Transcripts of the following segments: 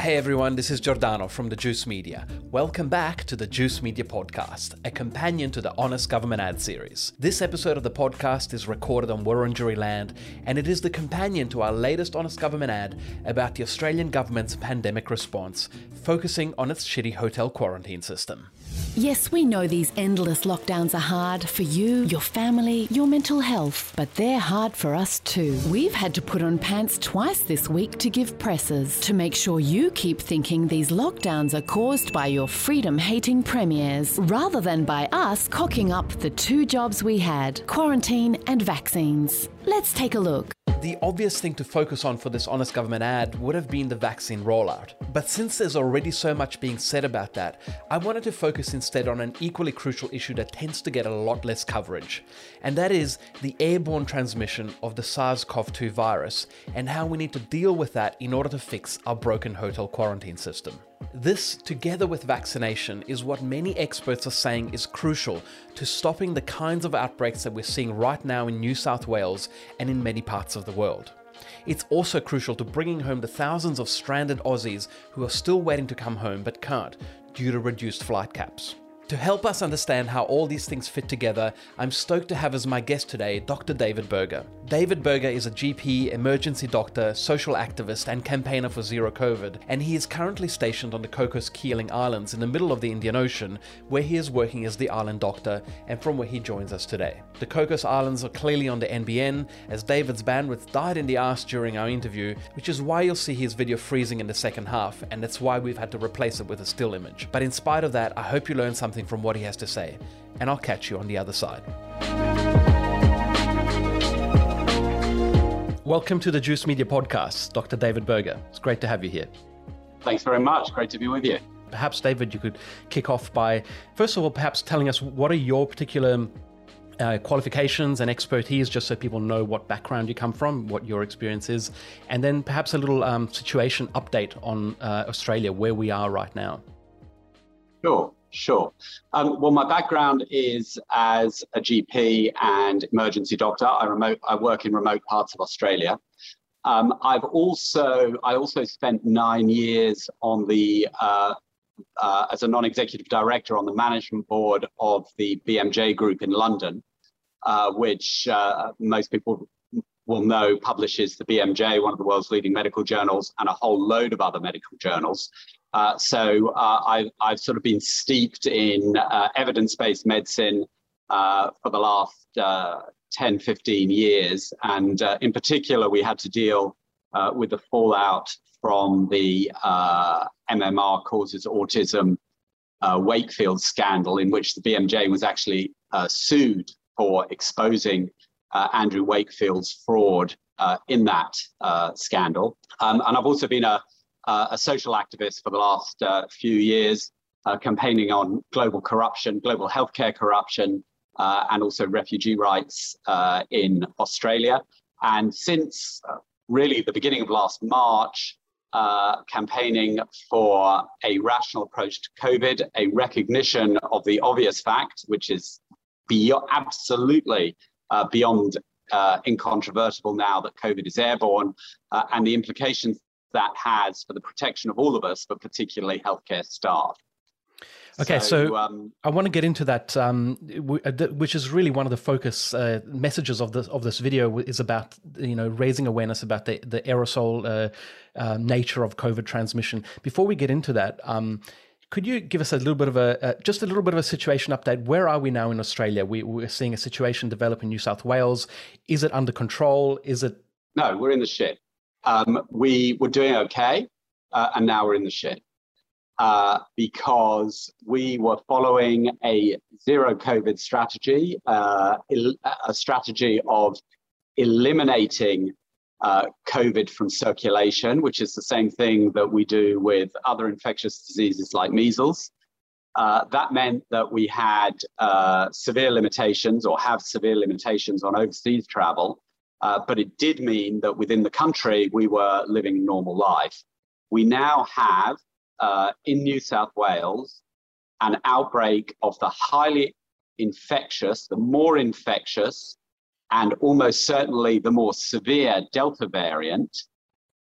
Hey everyone, this is Giordano from the Juice Media. Welcome back to the Juice Media Podcast, a companion to the Honest Government ad series. This episode of the podcast is recorded on Wurundjeri land, and it is the companion to our latest Honest Government ad about the Australian government's pandemic response, focusing on its shitty hotel quarantine system. Yes, we know these endless lockdowns are hard for you, your family, your mental health, but they're hard for us too. We've had to put on pants twice this week to give presses to make sure you keep thinking these lockdowns are caused by your freedom hating premiers rather than by us cocking up the two jobs we had quarantine and vaccines. Let's take a look. The obvious thing to focus on for this Honest Government ad would have been the vaccine rollout. But since there's already so much being said about that, I wanted to focus instead on an equally crucial issue that tends to get a lot less coverage, and that is the airborne transmission of the SARS CoV 2 virus and how we need to deal with that in order to fix our broken hotel quarantine system. This, together with vaccination, is what many experts are saying is crucial to stopping the kinds of outbreaks that we're seeing right now in New South Wales and in many parts of the world. It's also crucial to bringing home the thousands of stranded Aussies who are still waiting to come home but can't due to reduced flight caps. To help us understand how all these things fit together, I'm stoked to have as my guest today Dr. David Berger. David Berger is a GP, emergency doctor, social activist, and campaigner for Zero COVID, and he is currently stationed on the Cocos Keeling Islands in the middle of the Indian Ocean, where he is working as the island doctor, and from where he joins us today. The Cocos Islands are clearly on the NBN, as David's bandwidth died in the ass during our interview, which is why you'll see his video freezing in the second half, and that's why we've had to replace it with a still image. But in spite of that, I hope you learned something from what he has to say, and I'll catch you on the other side. Welcome to the Juice Media Podcast, Dr. David Berger. It's great to have you here. Thanks very much. Great to be with you. Perhaps, David, you could kick off by, first of all, perhaps telling us what are your particular uh, qualifications and expertise, just so people know what background you come from, what your experience is, and then perhaps a little um, situation update on uh, Australia, where we are right now. Sure. Sure. Um, well, my background is as a GP and emergency doctor. I remote. I work in remote parts of Australia. Um, I've also I also spent nine years on the uh, uh, as a non-executive director on the management board of the BMJ Group in London, uh, which uh, most people will know publishes the BMJ, one of the world's leading medical journals, and a whole load of other medical journals. Uh, so uh, I've, I've sort of been steeped in uh, evidence-based medicine uh, for the last uh, 10, 15 years. And uh, in particular, we had to deal with the fallout from the MMR causes autism Wakefield scandal, in which the BMJ was actually sued for exposing Andrew Wakefield's fraud in that scandal. Um, and I've also been a a social activist for the last uh, few years, uh, campaigning on global corruption, global healthcare corruption, uh, and also refugee rights uh, in Australia. And since uh, really the beginning of last March, campaigning for a rational approach to COVID, a recognition of the obvious fact, which is beyond, absolutely beyond uh, incontrovertible now that COVID is airborne uh, and the implications that has for the protection of all of us, but particularly healthcare staff. Okay, so, so um, I want to get into that, um, uh, which is really one of the focus uh, messages of this of this video is about you know raising awareness about the the aerosol uh, uh, nature of COVID transmission. Before we get into that. Um, could you give us a little bit of a uh, just a little bit of a situation update? Where are we now in Australia? We, we're seeing a situation develop in New South Wales. Is it under control? Is it? No, we're in the shit um, we were doing okay, uh, and now we're in the shit. Uh, because we were following a zero COVID strategy, uh, a strategy of eliminating uh, COVID from circulation, which is the same thing that we do with other infectious diseases like measles. Uh, that meant that we had uh, severe limitations or have severe limitations on overseas travel. Uh, but it did mean that within the country, we were living normal life. We now have uh, in New South Wales an outbreak of the highly infectious, the more infectious, and almost certainly the more severe Delta variant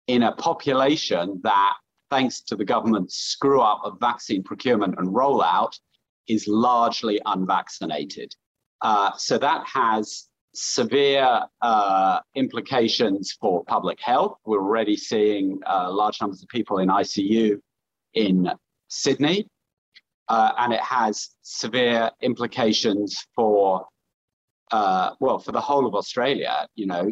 in a population that thanks to the government's screw up of vaccine procurement and rollout, is largely unvaccinated. Uh, so that has severe uh, implications for public health. We're already seeing uh, large numbers of people in ICU in Sydney, uh, and it has severe implications for, uh, well, for the whole of Australia. You know,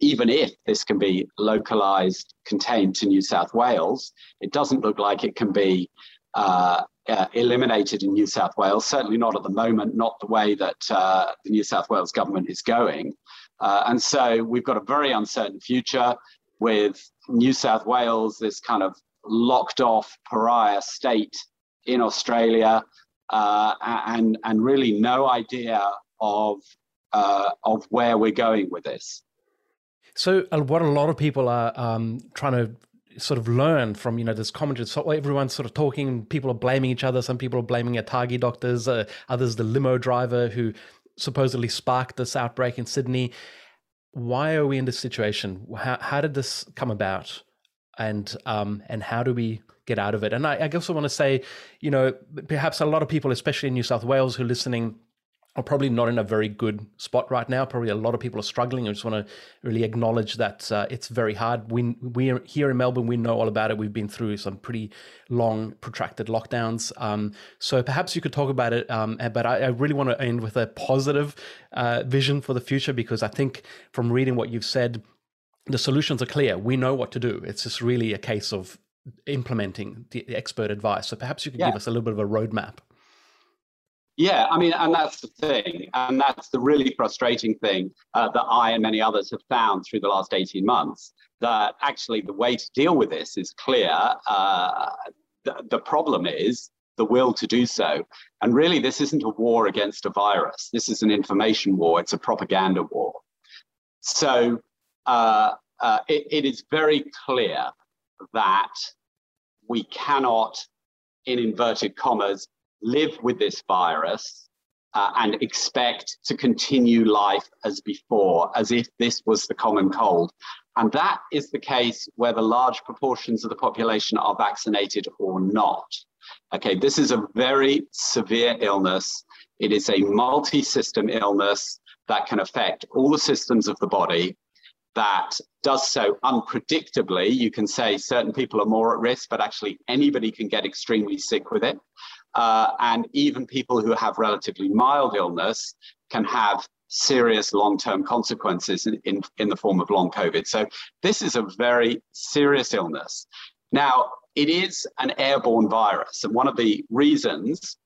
even if this can be localized, contained to New South Wales, it doesn't look like it can be uh, eliminated in New South Wales, certainly not at the moment, not the way that uh, the New South Wales government is going. Uh, and so we've got a very uncertain future with New South Wales, this kind of locked off pariah state in Australia, uh, and, and really no idea of, uh, of where we're going with this. So, uh, what a lot of people are um, trying to sort of learn from you know this commentary. So everyone's sort of talking. People are blaming each other. Some people are blaming ATAGI doctors. Uh, others, the limo driver who supposedly sparked this outbreak in Sydney. Why are we in this situation? How, how did this come about? And um, and how do we get out of it? And I, I also want to say, you know, perhaps a lot of people, especially in New South Wales, who are listening are probably not in a very good spot right now. Probably a lot of people are struggling. I just want to really acknowledge that uh, it's very hard. We we are here in Melbourne. We know all about it. We've been through some pretty long, protracted lockdowns. Um, so perhaps you could talk about it. Um, but I, I, really want to end with a positive uh, vision for the future because I think from reading what you've said, the solutions are clear. We know what to do. It's just really a case of implementing the expert advice. So perhaps you could yeah. give us a little bit of a roadmap. Yeah, I mean, and that's the thing. And that's the really frustrating thing uh, that I and many others have found through the last 18 months that actually the way to deal with this is clear. Uh, the, the problem is the will to do so. And really, this isn't a war against a virus, this is an information war, it's a propaganda war. So uh, uh it, it is very clear that we cannot, in inverted commas, live with this virus uh, and expect to continue life as before, as if this was the common cold. And that is the case whether large proportions of the population are vaccinated or not. Okay, this is a very severe illness. It is a multi system illness that can affect all the systems of the body, that does so unpredictably. You can say certain people are more at risk, but actually anybody can get extremely sick with it. Uh, and even people who have relatively mild illness can have serious long-term consequences in, in, in the form of long COVID. So this is a very serious illness. Now, it is an airborne virus. And one of the reasons,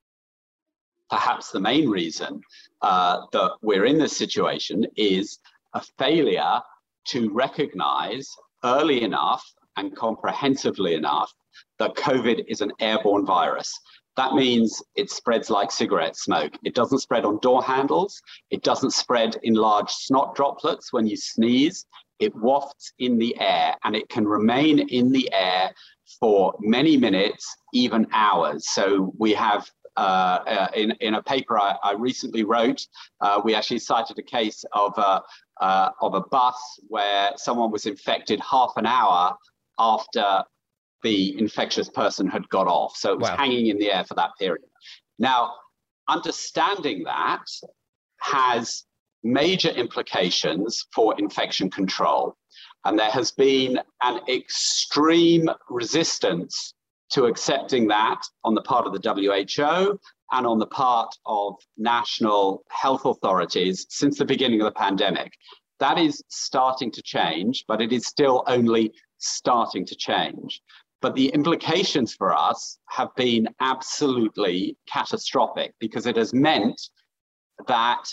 perhaps the main reason uh, that we're in this situation is a failure to recognize early enough and comprehensively enough that COVID is an airborne virus. That means it spreads like cigarette smoke. It doesn't spread on door handles. It doesn't spread in large snot droplets when you sneeze. It wafts in the air and it can remain in the air for many minutes, even hours. So we have uh, uh, in, in a paper I, I recently wrote, uh, we actually cited a case of a, uh, of a bus where someone was infected half an hour after the infectious person had got off. So it was wow. hanging in the air for that period. Now, understanding that has major implications for infection control. And there has been an extreme resistance to accepting that on the part of the WHO and on the part of national health authorities since the beginning of the pandemic. That is starting to change, but it is still only starting to change. But the implications for us have been absolutely catastrophic because it has meant that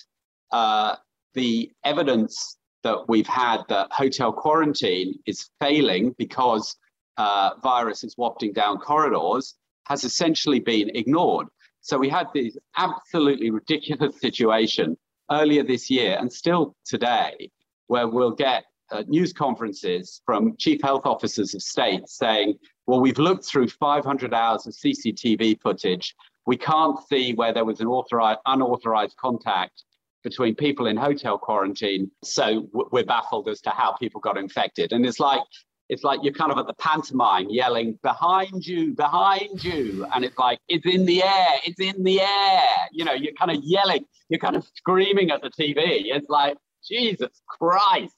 uh, the evidence that we've had that hotel quarantine is failing because uh, virus is wafting down corridors has essentially been ignored. So we had this absolutely ridiculous situation earlier this year and still today, where we'll get uh, news conferences from chief health officers of states saying, well, we've looked through 500 hours of CCTV footage. We can't see where there was an authorized, unauthorized contact between people in hotel quarantine. So we're baffled as to how people got infected. And it's like, it's like you're kind of at the pantomime yelling behind you, behind you. And it's like, it's in the air, it's in the air. You know, you're kind of yelling, you're kind of screaming at the TV. It's like, Jesus Christ,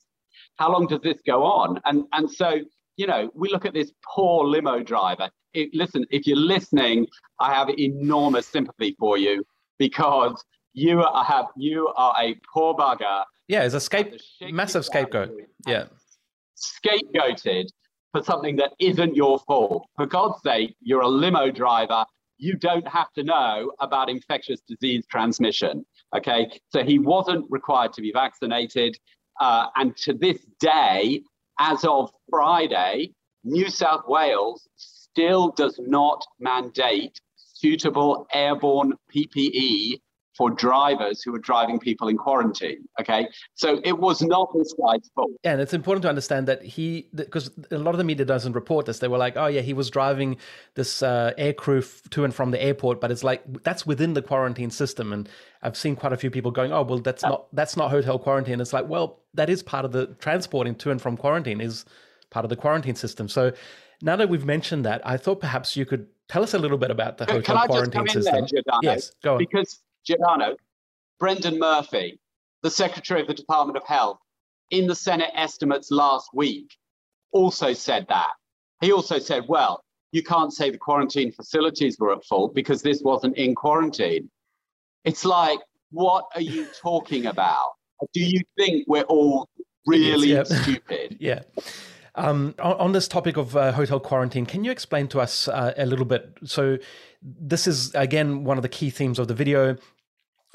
how long does this go on? And, and so, you know, we look at this poor limo driver. It, listen, if you're listening, I have enormous sympathy for you because you are, have you are a poor bugger. Yeah, it's a scape, massive scapegoat. Yeah scapegoated for something that isn't your fault. For God's sake, you're a limo driver. You don't have to know about infectious disease transmission. Okay. So he wasn't required to be vaccinated. Uh, and to this day, as of Friday, New South Wales still does not mandate suitable airborne PPE for drivers who were driving people in quarantine. Okay, so it was not this guy's fault. Yeah, and it's important to understand that he, because a lot of the media doesn't report this. They were like, "Oh yeah, he was driving this uh, air crew to and from the airport," but it's like that's within the quarantine system. And I've seen quite a few people going, "Oh well, that's not that's not hotel quarantine." It's like, well, that is part of the transporting to and from quarantine is part of the quarantine system. So now that we've mentioned that, I thought perhaps you could tell us a little bit about the hotel quarantine system. There, yes, go on. Because Giordano, Brendan Murphy, the Secretary of the Department of Health, in the Senate estimates last week, also said that. He also said, well, you can't say the quarantine facilities were at fault because this wasn't in quarantine. It's like, what are you talking about? Do you think we're all really yep. stupid? yeah. Um, on, on, this topic of uh, hotel quarantine, can you explain to us uh, a little bit? So, this is again one of the key themes of the video.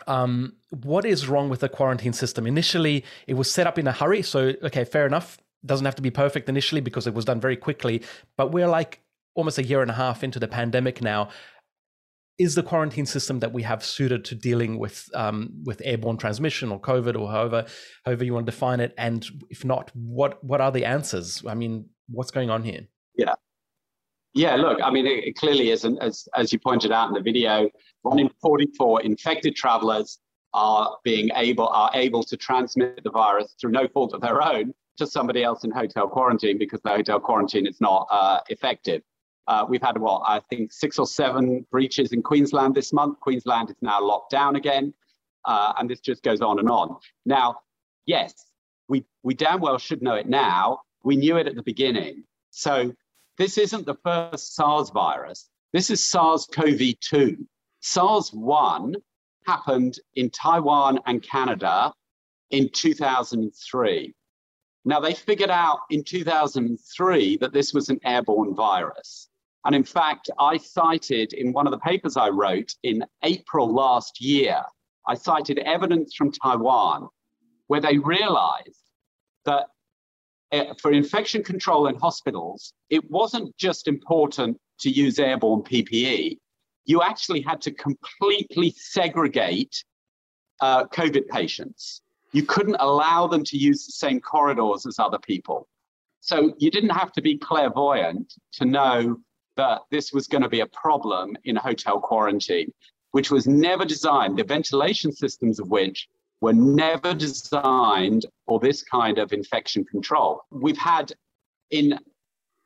Um, what is wrong with the quarantine system? Initially, it was set up in a hurry. So, okay, fair enough. Doesn't have to be perfect initially because it was done very quickly. But we're like almost a year and a half into the pandemic now. Is the quarantine system that we have suited to dealing with um, with airborne transmission or COVID or however however you want to define it? And if not, what what are the answers? I mean, what's going on here? Yeah, yeah, look, I mean, it, it clearly is, and as, as you pointed out in the video, one in 44 infected travelers are being able are able to transmit the virus through no fault of their own to somebody else in hotel quarantine because the hotel quarantine is not uh, effective. Uh, we've had what I think six or seven breaches in Queensland this month. Queensland is now locked down again, uh, and this just goes on and on. Now, yes, we we damn well should know it now. We knew it at the beginning. So this isn't the first SARS virus. This is SARS CoV 2. SARS 1 happened in Taiwan and Canada in 2003. Now, they figured out in 2003 that this was an airborne virus. And in fact, I cited in one of the papers I wrote in April last year, I cited evidence from Taiwan where they realized that for infection control in hospitals, it wasn't just important to use airborne PPE. You actually had to completely segregate uh, COVID patients. You couldn't allow them to use the same corridors as other people. So you didn't have to be clairvoyant to know that this was going to be a problem in a hotel quarantine, which was never designed, the ventilation systems of which were never designed for this kind of infection control. We've had in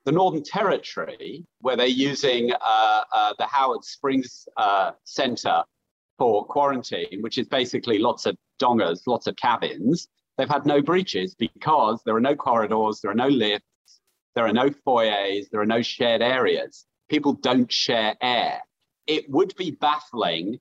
the Northern Territory, where they're using uh, uh, the Howard Springs uh, Center for quarantine, which is basically lots of dongas, lots of cabins, they've had no breaches because there are no corridors, there are no lifts, there are no foyers, there are no shared areas. People don't share air. It would be baffling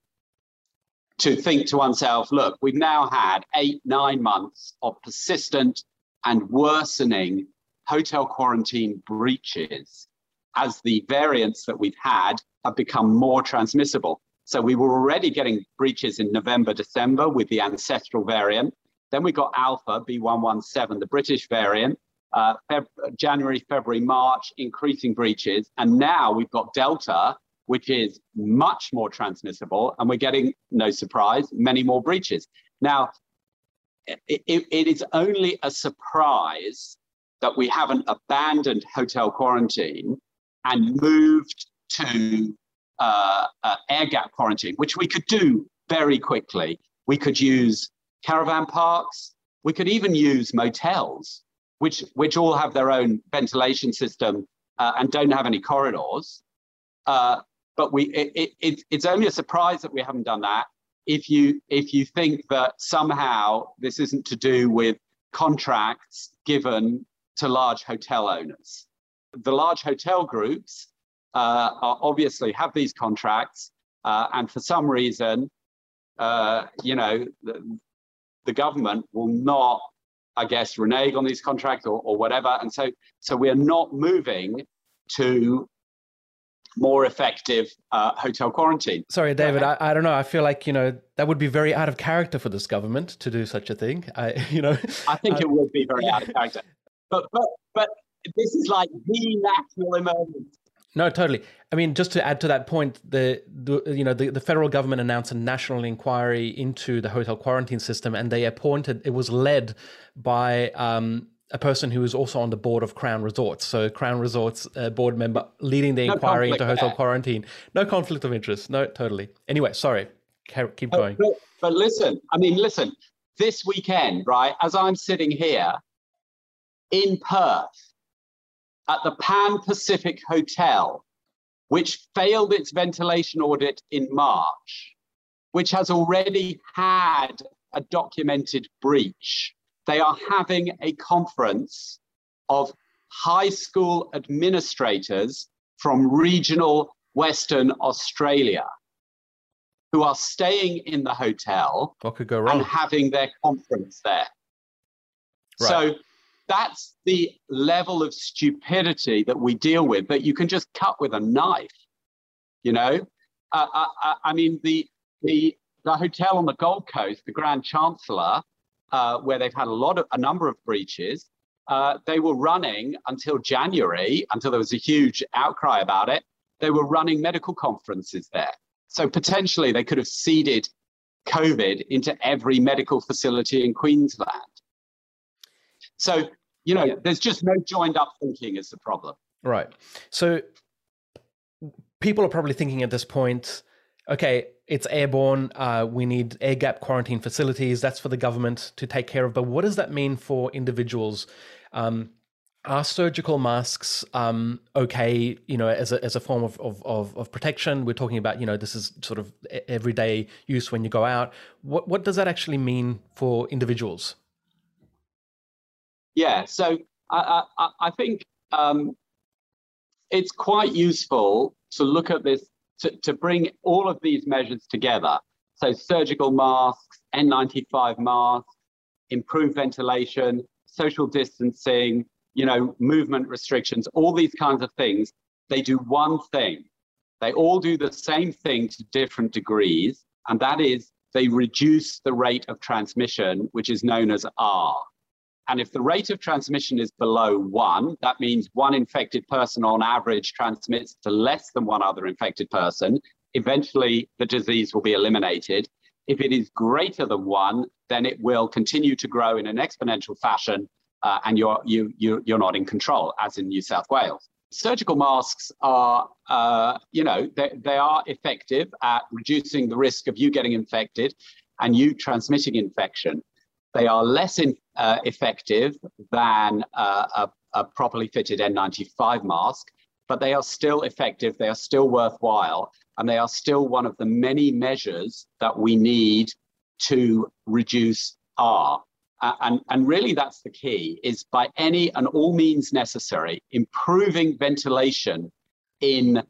to think to oneself, look, we've now had eight, nine months of persistent and worsening hotel quarantine breaches as the variants that we've had have become more transmissible. So we were already getting breaches in November, December with the ancestral variant. Then we got Alpha B117, the British variant, uh, Feb- January, February, March, increasing breaches. And now we've got Delta, which is much more transmissible, and we're getting, no surprise, many more breaches. Now, it, it, it is only a surprise that we haven't abandoned hotel quarantine and moved to uh, uh, air gap quarantine, which we could do very quickly. We could use caravan parks. We could even use motels. which which all have their own ventilation system uh, and don't have any corridors. Uh, but we it, it, it's only a surprise that we haven't done that. If you if you think that somehow this isn't to do with contracts given to large hotel owners, the large hotel groups uh, are obviously have these contracts, uh, and for some reason, uh, you know, the, the government will not I guess, renege on these contracts or, or whatever. And so, so we are not moving to more effective uh, hotel quarantine. Sorry, David. I, I don't know. I feel like you know that would be very out of character for this government to do such a thing. I, you know, I think it would be very out of character. But but but this is like the national emergency. No, totally. I mean, just to add to that point, the, the you know the, the federal government announced a national inquiry into the hotel quarantine system, and they appointed it was led by um, a person who is also on the board of Crown Resorts. So Crown Resorts uh, board member leading the no inquiry into hotel there. quarantine. No conflict of interest. No, totally. Anyway, sorry. Keep going. But, but, but listen, I mean, listen. This weekend, right? As I'm sitting here in Perth at the Pan Pacific Hotel, which failed its ventilation audit in March, which has already had a documented breach. They are having a conference of high school administrators from regional Western Australia who are staying in the hotel what could go wrong? and having their conference there. Right. So that's the level of stupidity that we deal with that you can just cut with a knife. You know, uh, I, uh, uh, I, mean the the the hotel on the Gold Coast, the Grand Chancellor, uh, where they've had a lot of a number of breaches. Uh, they were running until January, until there was a huge outcry about it. They were running medical conferences there. So potentially they could have seeded COVID into every medical facility in Queensland. So, you know, there's just no joined up thinking is the problem. Right. So people are probably thinking at this point, okay, it's airborne. Uh, we need air gap quarantine facilities. That's for the government to take care of. But what does that mean for individuals? Um, are surgical masks um, okay? You know, as a as a form of, of, of protection. We're talking about you know this is sort of everyday use when you go out. What what does that actually mean for individuals? Yeah, so I, I, I think um, it's quite useful to look at this, to, to bring all of these measures together. So surgical masks, N95 masks, improved ventilation, social distancing, you know, movement restrictions, all these kinds of things, they do one thing. They all do the same thing to different degrees, and that is they reduce the rate of transmission, which is known as R. And if the rate of transmission is below one, that means one infected person on average transmits to less than one other infected person. Eventually, the disease will be eliminated. If it is greater than one, then it will continue to grow in an exponential fashion, uh, and you're, you, you, you're not in control, as in New South Wales. Surgical masks are, uh, you know, they, they are effective at reducing the risk of you getting infected and you transmitting infection. They are less in, uh, effective than uh, a, a, properly fitted N95 mask, but they are still effective. They are still worthwhile, and they are still one of the many measures that we need to reduce R. And, and really, that's the key: is by any and all means necessary, improving ventilation in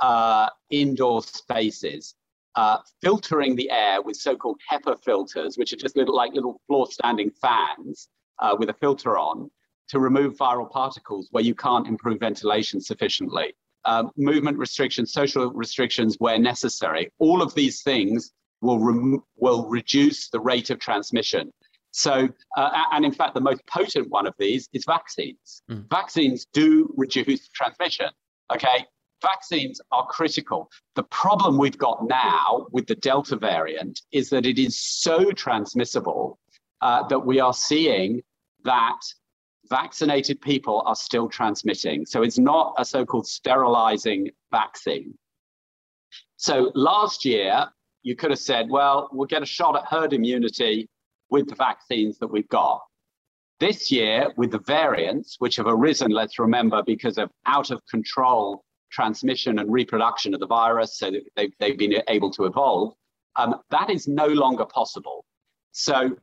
uh, indoor spaces uh, filtering the air with so-called HEPA filters, which are just little like little floor-standing fans uh, with a filter on to remove viral particles where you can't improve ventilation sufficiently. Um, movement restrictions, social restrictions where necessary. All of these things will rem- will reduce the rate of transmission. So, uh, and in fact, the most potent one of these is vaccines. Mm. Vaccines do reduce transmission. Okay, vaccines are critical. The problem we've got now with the Delta variant is that it is so transmissible uh, that we are seeing that vaccinated people are still transmitting. So it's not a so called sterilizing vaccine. So last year, you could have said, well, we'll get a shot at herd immunity with the vaccines that we've got. This year, with the variants, which have arisen, let's remember, because of out of control transmission and reproduction of the virus, so they've, they've been able to evolve, um, that is no longer possible. So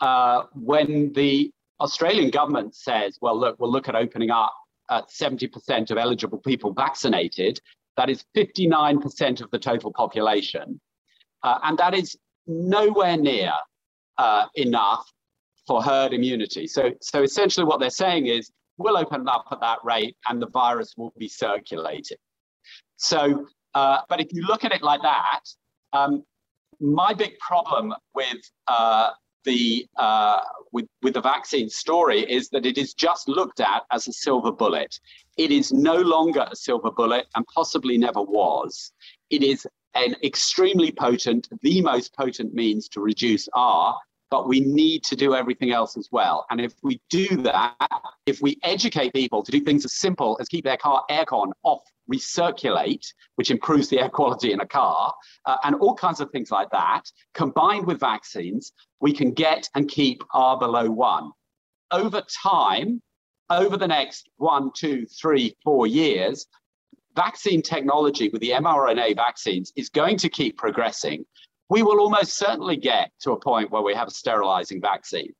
uh, when the Australian government says, well, look, we'll look at opening up at 70% of eligible people vaccinated, that is 59% of the total population. Uh, and that is nowhere near uh, enough for herd immunity. So, so essentially, what they're saying is we'll open up at that rate and the virus will be circulating. So, uh, but if you look at it like that, um, my big problem with uh, the uh, with with the vaccine story is that it is just looked at as a silver bullet. It is no longer a silver bullet, and possibly never was. It is an extremely potent, the most potent means to reduce R but we need to do everything else as well. And if we do that, if we educate people to do things as simple as keep their car aircon off, recirculate, which improves the air quality in a car, uh, and all kinds of things like that, combined with vaccines, we can get and keep R below one. Over time, over the next one, two, three, four years, vaccine technology with the mRNA vaccines is going to keep progressing we will almost certainly get to a point where we have a sterilizing vaccine.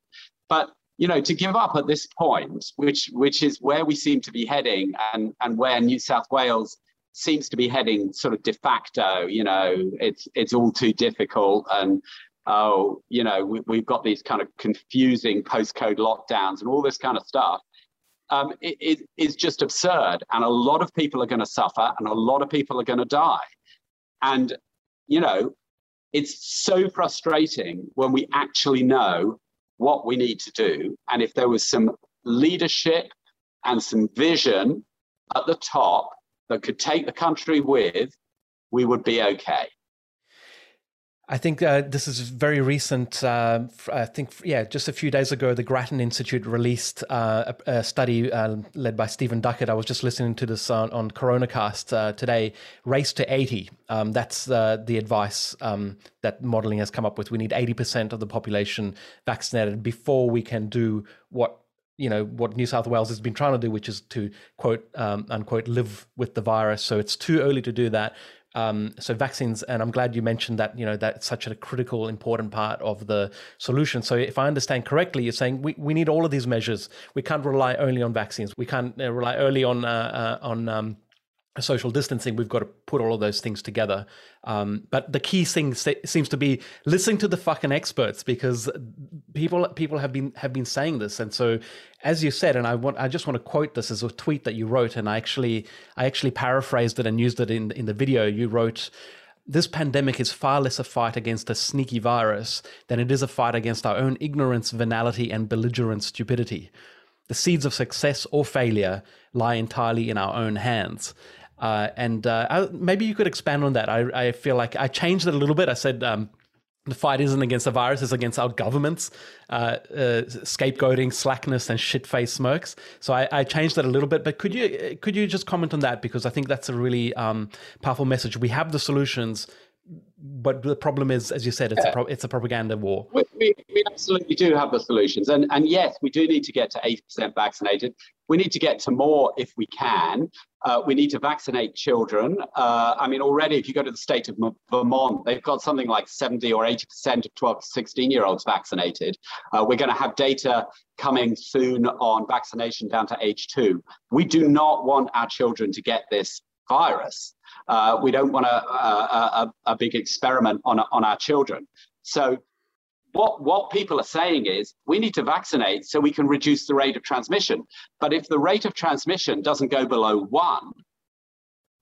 But you know, to give up at this point, which which is where we seem to be heading, and and where New South Wales seems to be heading, sort of de facto. You know, it's it's all too difficult, and oh, you know, we, we've got these kind of confusing postcode lockdowns and all this kind of stuff. Um, it, it is just absurd, and a lot of people are going to suffer, and a lot of people are going to die. And you know, it's so frustrating when we actually know what we need to do. And if there was some leadership and some vision at the top that could take the country with, we would be okay. I think uh, this is very recent. Uh, I think, yeah, just a few days ago, the Grattan Institute released uh, a, a, study uh, led by Stephen Duckett. I was just listening to this on, on CoronaCast uh, today. Race to 80. Um, that's uh, the advice um, that modeling has come up with. We need 80% of the population vaccinated before we can do what you know what New South Wales has been trying to do, which is to quote um, unquote live with the virus. So it's too early to do that. Um, so vaccines, and I'm glad you mentioned that. You know that's such a critical, important part of the solution. So if I understand correctly, you're saying we, we need all of these measures. We can't rely only on vaccines. We can't uh, rely only on uh, uh, on um, social distancing, we've got to put all of those things together. Um, but the key thing seems to be listening to the fucking experts because people people have been have been saying this. And so, as you said, and I want I just want to quote this as a tweet that you wrote, and I actually I actually paraphrased it and used it in in the video. You wrote. This pandemic is far less a fight against a sneaky virus than it is a fight against our own ignorance, venality, and belligerent stupidity. The seeds of success or failure lie entirely in our own hands. Uh, and uh, I, maybe you could expand on that. I, I, feel like I changed it a little bit. I said um, the fight isn't against the virus; it's against our governments, uh, uh scapegoating, slackness, and shit-faced smirks. So I, I, changed that a little bit. But could you could you just comment on that because I think that's a really um, powerful message. We have the solutions but the problem is, as you said, it's yeah. a pro- it's a propaganda war. We, we, we, absolutely do have the solutions, and and yes, we do need to get to eighty percent vaccinated. We need to get to more if we can. Uh, we need to vaccinate children. Uh, I mean, already, if you go to the state of Vermont, they've got something like 70 or 80% of 12 to 16 year olds vaccinated. Uh, we're going to have data coming soon on vaccination down to age two. We do not want our children to get this virus. Uh, we don't want a, a, a, a big experiment on, on our children. So what, what people are saying is we need to vaccinate so we can reduce the rate of transmission. But if the rate of transmission doesn't go below one,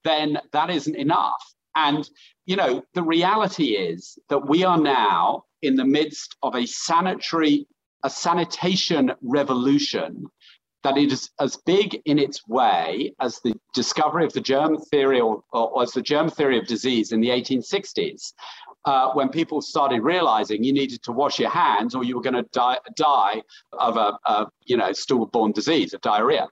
then that isn't enough. And, you know, the reality is that we are now in the midst of a sanitary, a sanitation revolution that it is as big in its way as the discovery of the germ theory or, or as the germ theory of disease in the 1860s, uh, when people started realizing you needed to wash your hands or you were going to die, die of a, a you know stool-borne disease of diarrhea.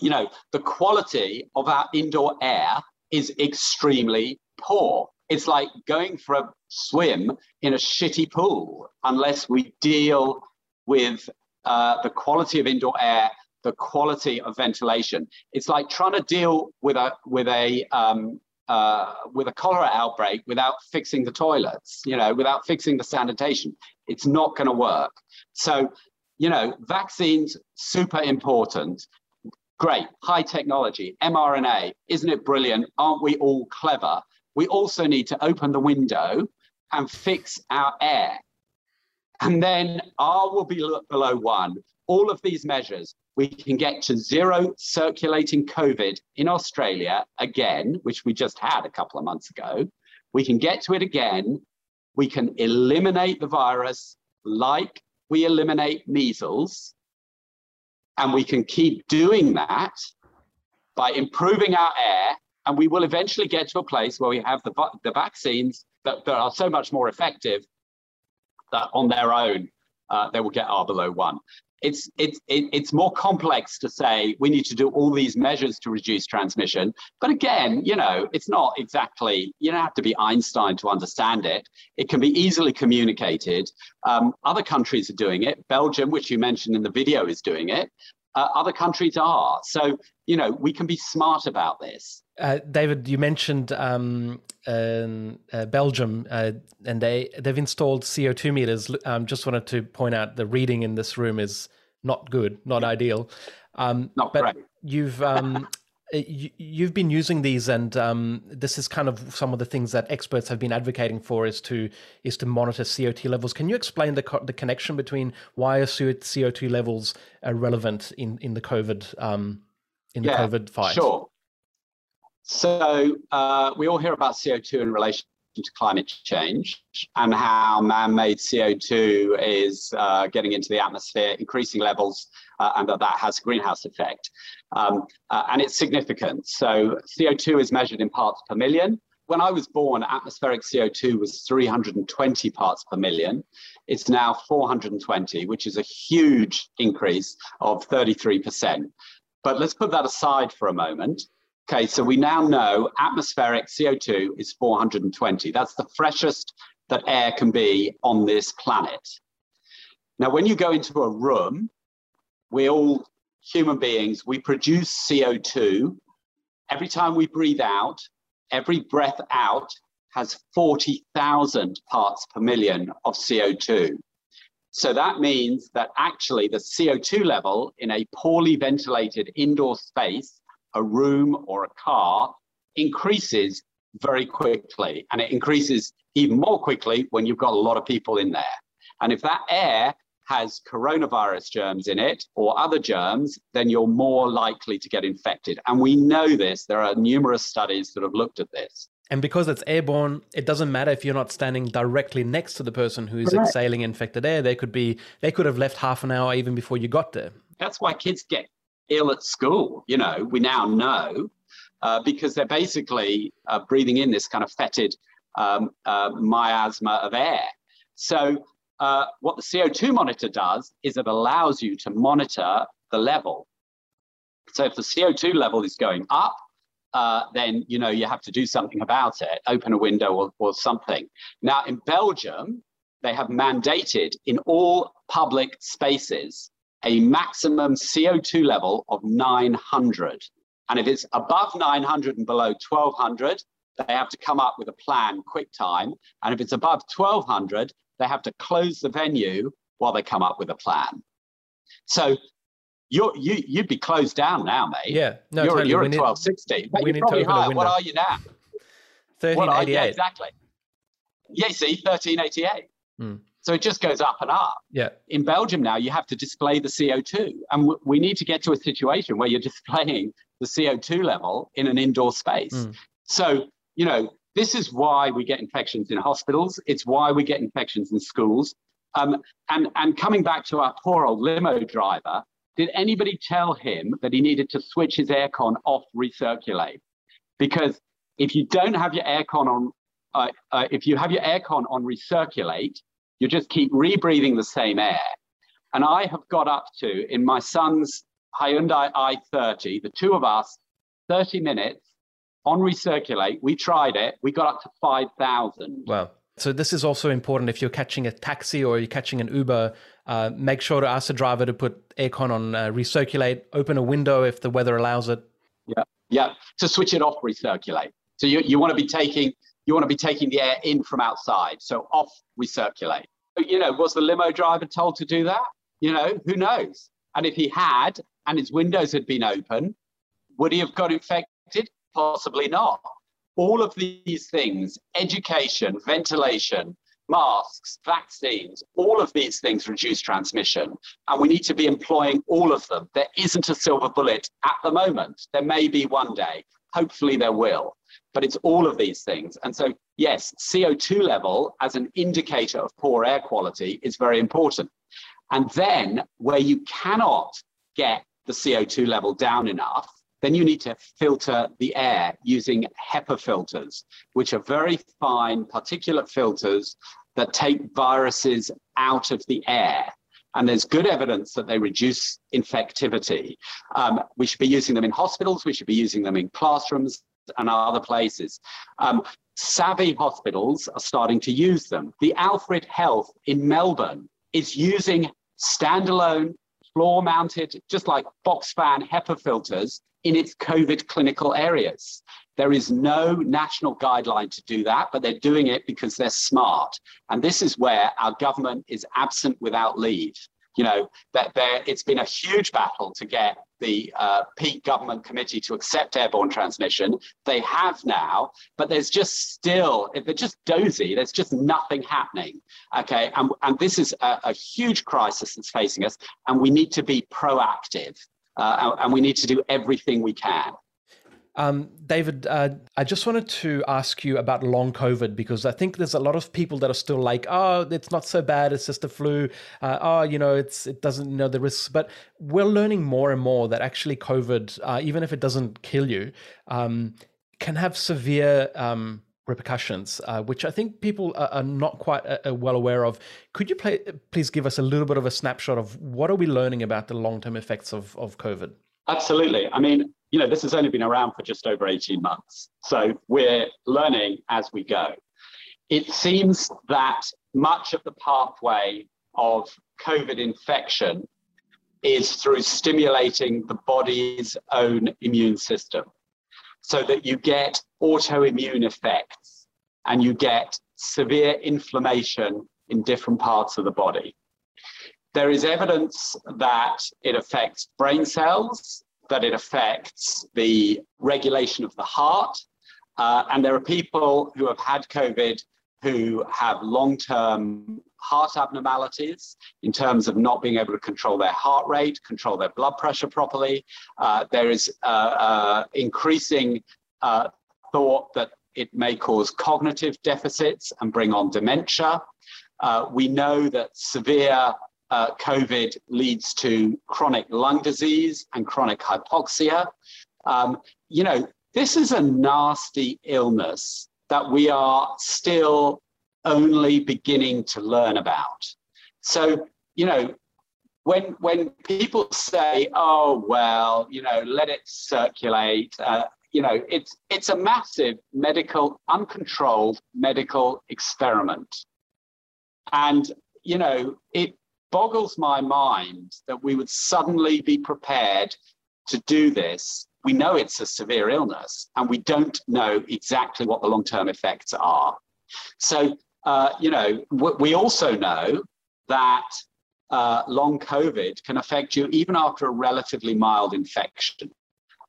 You know the quality of our indoor air is extremely poor. It's like going for a swim in a shitty pool unless we deal with uh, the quality of indoor air, the quality of ventilation. It's like trying to deal with a with a um, uh, with a cholera outbreak without fixing the toilets, you know, without fixing the sanitation. It's not going to work. So, you know, vaccines super important. Great, high technology, mRNA. Isn't it brilliant? Aren't we all clever? We also need to open the window and fix our air. And then R will be below one. All of these measures, we can get to zero circulating COVID in Australia again, which we just had a couple of months ago. We can get to it again. We can eliminate the virus like we eliminate measles. And we can keep doing that by improving our air. And we will eventually get to a place where we have the, the vaccines that, that are so much more effective that on their own, uh, they will get R below one. It's, it's, it's more complex to say we need to do all these measures to reduce transmission. But again, you know, it's not exactly, you don't have to be Einstein to understand it. It can be easily communicated. Um, other countries are doing it. Belgium, which you mentioned in the video, is doing it. Uh, other countries are. So, you know, we can be smart about this. Uh, David, you mentioned um, uh, Belgium, uh, and they they've installed CO two meters. Um, just wanted to point out the reading in this room is not good, not ideal. Um, not but great. You've um, you, have been using these, and um, this is kind of some of the things that experts have been advocating for is to is to monitor CO2 levels. Can you explain the co- the connection between why are CO2 levels are relevant in in the COVID um, in the COVID fight? Sure. So uh, we all hear about CO2 in relation to climate change and how man-made CO2 is uh, getting into the atmosphere, increasing levels, uh, and that that has a greenhouse effect. Um, uh, and it's significant. So CO2 is measured in parts per million. When I was born, atmospheric CO2 was 320 parts per million. It's now 420, which is a huge increase of 33%. But let's put that aside for a moment. Okay, so we now know atmospheric CO2 is 420. That's the freshest that air can be on this planet. Now, when you go into a room, we all, human beings, we produce CO2. Every time we breathe out, every breath out has 40,000 parts per million of CO2. So that means that actually the CO2 level in a poorly ventilated indoor space a room or a car increases very quickly. And it increases even more quickly when you've got a lot of people in there. And if that air has coronavirus germs in it or other germs, then you're more likely to get infected. And we know this. There are numerous studies that have looked at this. And because it's airborne, it doesn't matter if you're not standing directly next to the person who's Correct. exhaling infected air. They could be they could have left half an hour even before you got there. That's why kids get ill at school. You know, we now know uh, because they're basically uh, breathing in this kind of fetid um, uh, miasma of air. So, uh, what the CO2 monitor does is it allows you to monitor the level. So, if the CO2 level is going up, uh, then you know you have to do something about it, open a window or, or something. Now, in Belgium, they have mandated in all public spaces a maximum CO2 level of 900. And if it's above 900 and below 1200, they have to come up with a plan quick time. And if it's above 1200, they have to close the venue while they come up with a plan. So you're, you, you'd be closed down now, mate. Yeah, no, you're, totally. you're at 1260. But you're probably higher. What are you now? 1388. Yeah, exactly. Yeah, see, 1388. Mm. So it just goes up and up. Yeah. In Belgium now, you have to display the CO2. And w- we need to get to a situation where you're displaying the CO2 level in an indoor space. Mm. So, you know, this is why we get infections in hospitals. It's why we get infections in schools. Um, and, and coming back to our poor old limo driver, did anybody tell him that he needed to switch his aircon off recirculate? Because if you don't have your aircon on, uh, uh, if you have your aircon on recirculate, you just keep rebreathing the same air. And I have got up to, in my son's Hyundai i30, the two of us, 30 minutes on recirculate. We tried it. We got up to 5,000. Wow. So this is also important if you're catching a taxi or you're catching an Uber. Uh, make sure to ask the driver to put aircon on uh, recirculate, open a window if the weather allows it. Yeah, yeah. To switch it off recirculate. So you, you want to be taking you want to be taking the air in from outside. So off recirculate. You know, was the limo driver told to do that? You know, who knows? And if he had, and his windows had been open, would he have got infected? Possibly not. All of these things, education, ventilation, masks, vaccines, all of these things reduce transmission. And we need to be employing all of them. There isn't a silver bullet at the moment. There may be one day. Hopefully, there will. But it's all of these things. And so, yes, CO2 level as an indicator of poor air quality is very important. And then, where you cannot get the CO2 level down enough, then you need to filter the air using HEPA filters, which are very fine particulate filters that take viruses out of the air. And there's good evidence that they reduce infectivity. Um, we should be using them in hospitals, we should be using them in classrooms and other places. Um, savvy hospitals are starting to use them. The Alfred Health in Melbourne is using standalone floor mounted, just like box fan HEPA filters in its COVID clinical areas. There is no national guideline to do that, but they're doing it because they're smart. And this is where our government is absent without leave. You know, that there, it's been a huge battle to get the uh, peak government committee to accept airborne transmission. They have now, but there's just still, if they're just dozy, there's just nothing happening. Okay, and, and this is a, a huge crisis that's facing us, and we need to be proactive uh, and, and we need to do everything we can. Um, David, uh, I just wanted to ask you about long COVID because I think there's a lot of people that are still like, oh, it's not so bad, it's just a flu. Uh, oh, you know, it's it doesn't know the risks. But we're learning more and more that actually COVID, uh, even if it doesn't kill you, um, can have severe um, repercussions, uh, which I think people are, are not quite uh, well aware of. Could you play, please give us a little bit of a snapshot of what are we learning about the long term effects of, of COVID? Absolutely. I mean, you know, this has only been around for just over 18 months. So we're learning as we go. It seems that much of the pathway of COVID infection is through stimulating the body's own immune system so that you get autoimmune effects and you get severe inflammation in different parts of the body. There is evidence that it affects brain cells, that it affects the regulation of the heart. Uh, and there are people who have had COVID who have long term heart abnormalities in terms of not being able to control their heart rate, control their blood pressure properly. Uh, there is uh, uh increasing uh, thought that it may cause cognitive deficits and bring on dementia. Uh, we know that severe uh, COVID leads to chronic lung disease and chronic hypoxia. Um, you know, this is a nasty illness that we are still only beginning to learn about. So, you know, when when people say, "Oh well, you know, let it circulate," uh, you know, it's it's a massive medical, uncontrolled medical experiment, and you know, it boggles my mind that we would suddenly be prepared to do this. We know it's a severe illness and we don't know exactly what the long term effects are. So, uh, you know, we also know that uh, long COVID can affect you even after a relatively mild infection.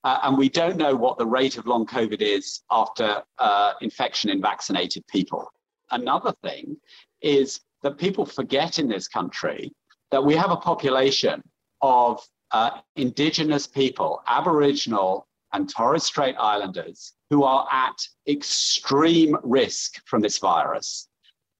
Uh, and we don't know what the rate of long COVID is after uh, infection in vaccinated people. Another thing is that people forget in this country that we have a population of uh, indigenous people, Aboriginal and Torres Strait Islanders, who are at extreme risk from this virus.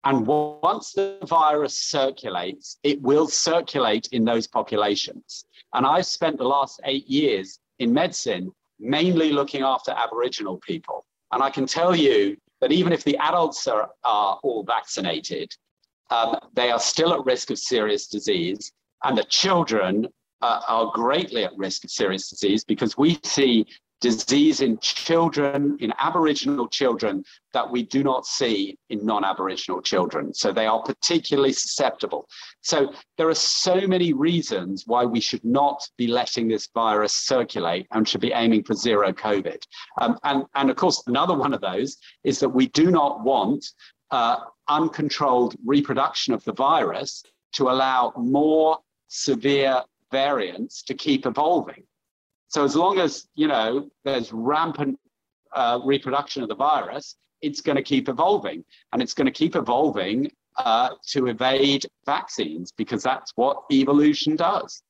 And once the virus circulates, it will circulate in those populations. And I've spent the last eight years in medicine mainly looking after Aboriginal people. And I can tell you that even if the adults are, are all vaccinated, um, they are still at risk of serious disease, and the children uh, are greatly at risk of serious disease because we see disease in children, in Aboriginal children, that we do not see in non Aboriginal children. So they are particularly susceptible. So there are so many reasons why we should not be letting this virus circulate and should be aiming for zero COVID. Um, and, and of course, another one of those is that we do not want uh, uncontrolled reproduction of the virus to allow more severe variants to keep evolving. So as long as you know there's rampant uh, reproduction of the virus, it's going to keep evolving, and it's going to keep evolving uh, to evade vaccines because that's what evolution does.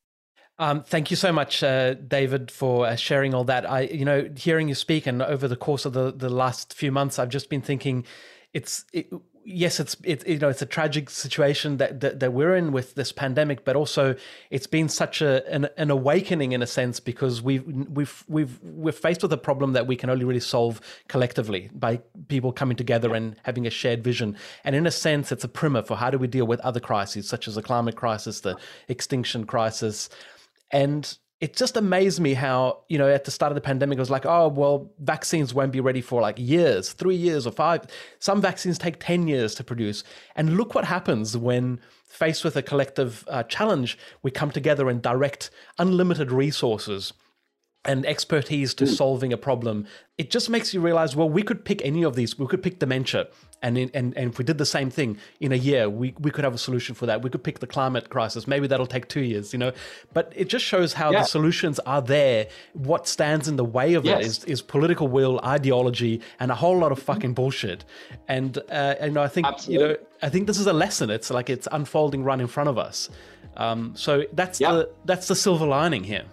Um, thank you so much, uh, David, for uh, sharing all that. I, you know, hearing you speak, and over the course of the, the last few months, I've just been thinking, it's it, yes, it's it, you know it's a tragic situation that, that, that we're in with this pandemic, but also it's been such a an, an, awakening in a sense because we've we've we've we're faced with a problem that we can only really solve collectively by people coming together and having a shared vision. And in a sense, it's a primer for how do we deal with other crises such as the climate crisis, the extinction crisis, and it just amazed me how, you know, at the start of the pandemic, it was like, oh, well, vaccines won't be ready for like years, three years or five. Some vaccines take 10 years to produce. And look what happens when faced with a collective uh, challenge, we come together and direct unlimited resources and expertise to solving a problem, it just makes you realize, well, we could pick any of these. We could pick dementia. And, in, and, and if we did the same thing in a year, we, we could have a solution for that. We could pick the climate crisis. Maybe that'll take two years, you know. But it just shows how yeah. the solutions are there. What stands in the way of yes. it is, is political will, ideology, and a whole lot of fucking bullshit. And uh, you know, I think Absolutely. you know, I think this is a lesson. It's like it's unfolding right in front of us. Um, so that's yeah. the that's the silver lining here.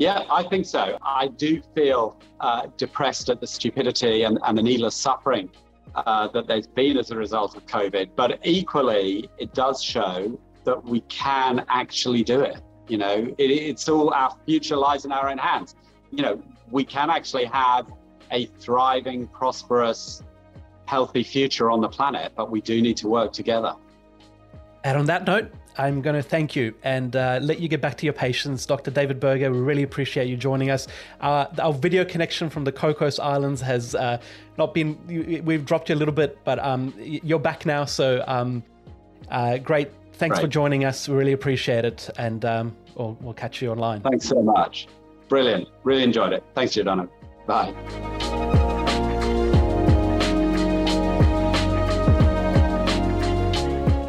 Yeah, I think so. I do feel uh, depressed at the stupidity and, and the needless suffering uh, that there's been as a result of COVID. But equally, it does show that we can actually do it. You know, it, it's all our future lies in our own hands. You know, we can actually have a thriving, prosperous, healthy future on the planet, but we do need to work together. And on that note, I'm going to thank you and uh, let you get back to your patients. Dr. David Berger, we really appreciate you joining us. Uh, our video connection from the Cocos Islands has uh, not been, we've dropped you a little bit, but um, you're back now. So um, uh, great. Thanks right. for joining us. We really appreciate it. And um, we'll, we'll catch you online. Thanks so much. Brilliant. Really enjoyed it. Thanks, Giordano. Bye.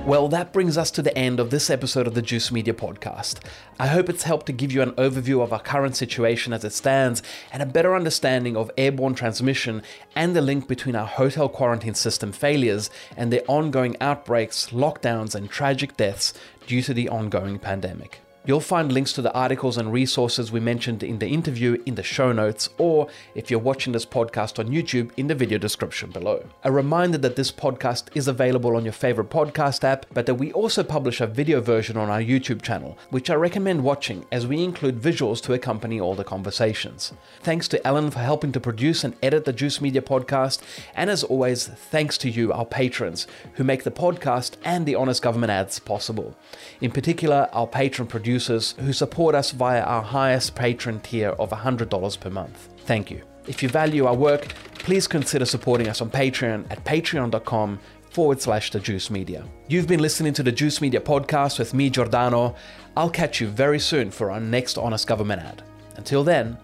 Well, that brings us to the end of this episode of the Juice Media podcast. I hope it's helped to give you an overview of our current situation as it stands and a better understanding of airborne transmission and the link between our hotel quarantine system failures and the ongoing outbreaks, lockdowns, and tragic deaths due to the ongoing pandemic. You'll find links to the articles and resources we mentioned in the interview in the show notes, or if you're watching this podcast on YouTube, in the video description below. A reminder that this podcast is available on your favorite podcast app, but that we also publish a video version on our YouTube channel, which I recommend watching as we include visuals to accompany all the conversations. Thanks to Ellen for helping to produce and edit the Juice Media podcast, and as always, thanks to you, our patrons, who make the podcast and the Honest Government ads possible. In particular, our patron producer producers who support us via our highest patron tier of $100 per month. Thank you. If you value our work, please consider supporting us on Patreon at patreon.com forward slash the Juice Media. You've been listening to the Juice Media podcast with me, Giordano. I'll catch you very soon for our next Honest Government ad. Until then,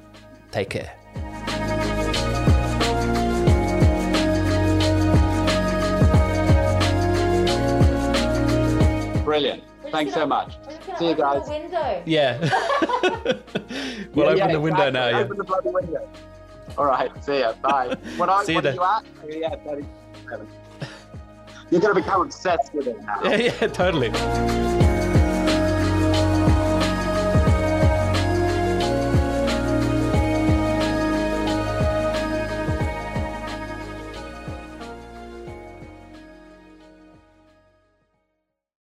take care. Brilliant. Thanks so much. See you guys. window. Yeah. we'll yeah, open yeah, the window exactly. now. Yeah. Open the bloody window. All right. See ya. Bye. When I, see you then. you at? Yeah, 37. You're going to become obsessed with it now. Yeah, yeah, totally.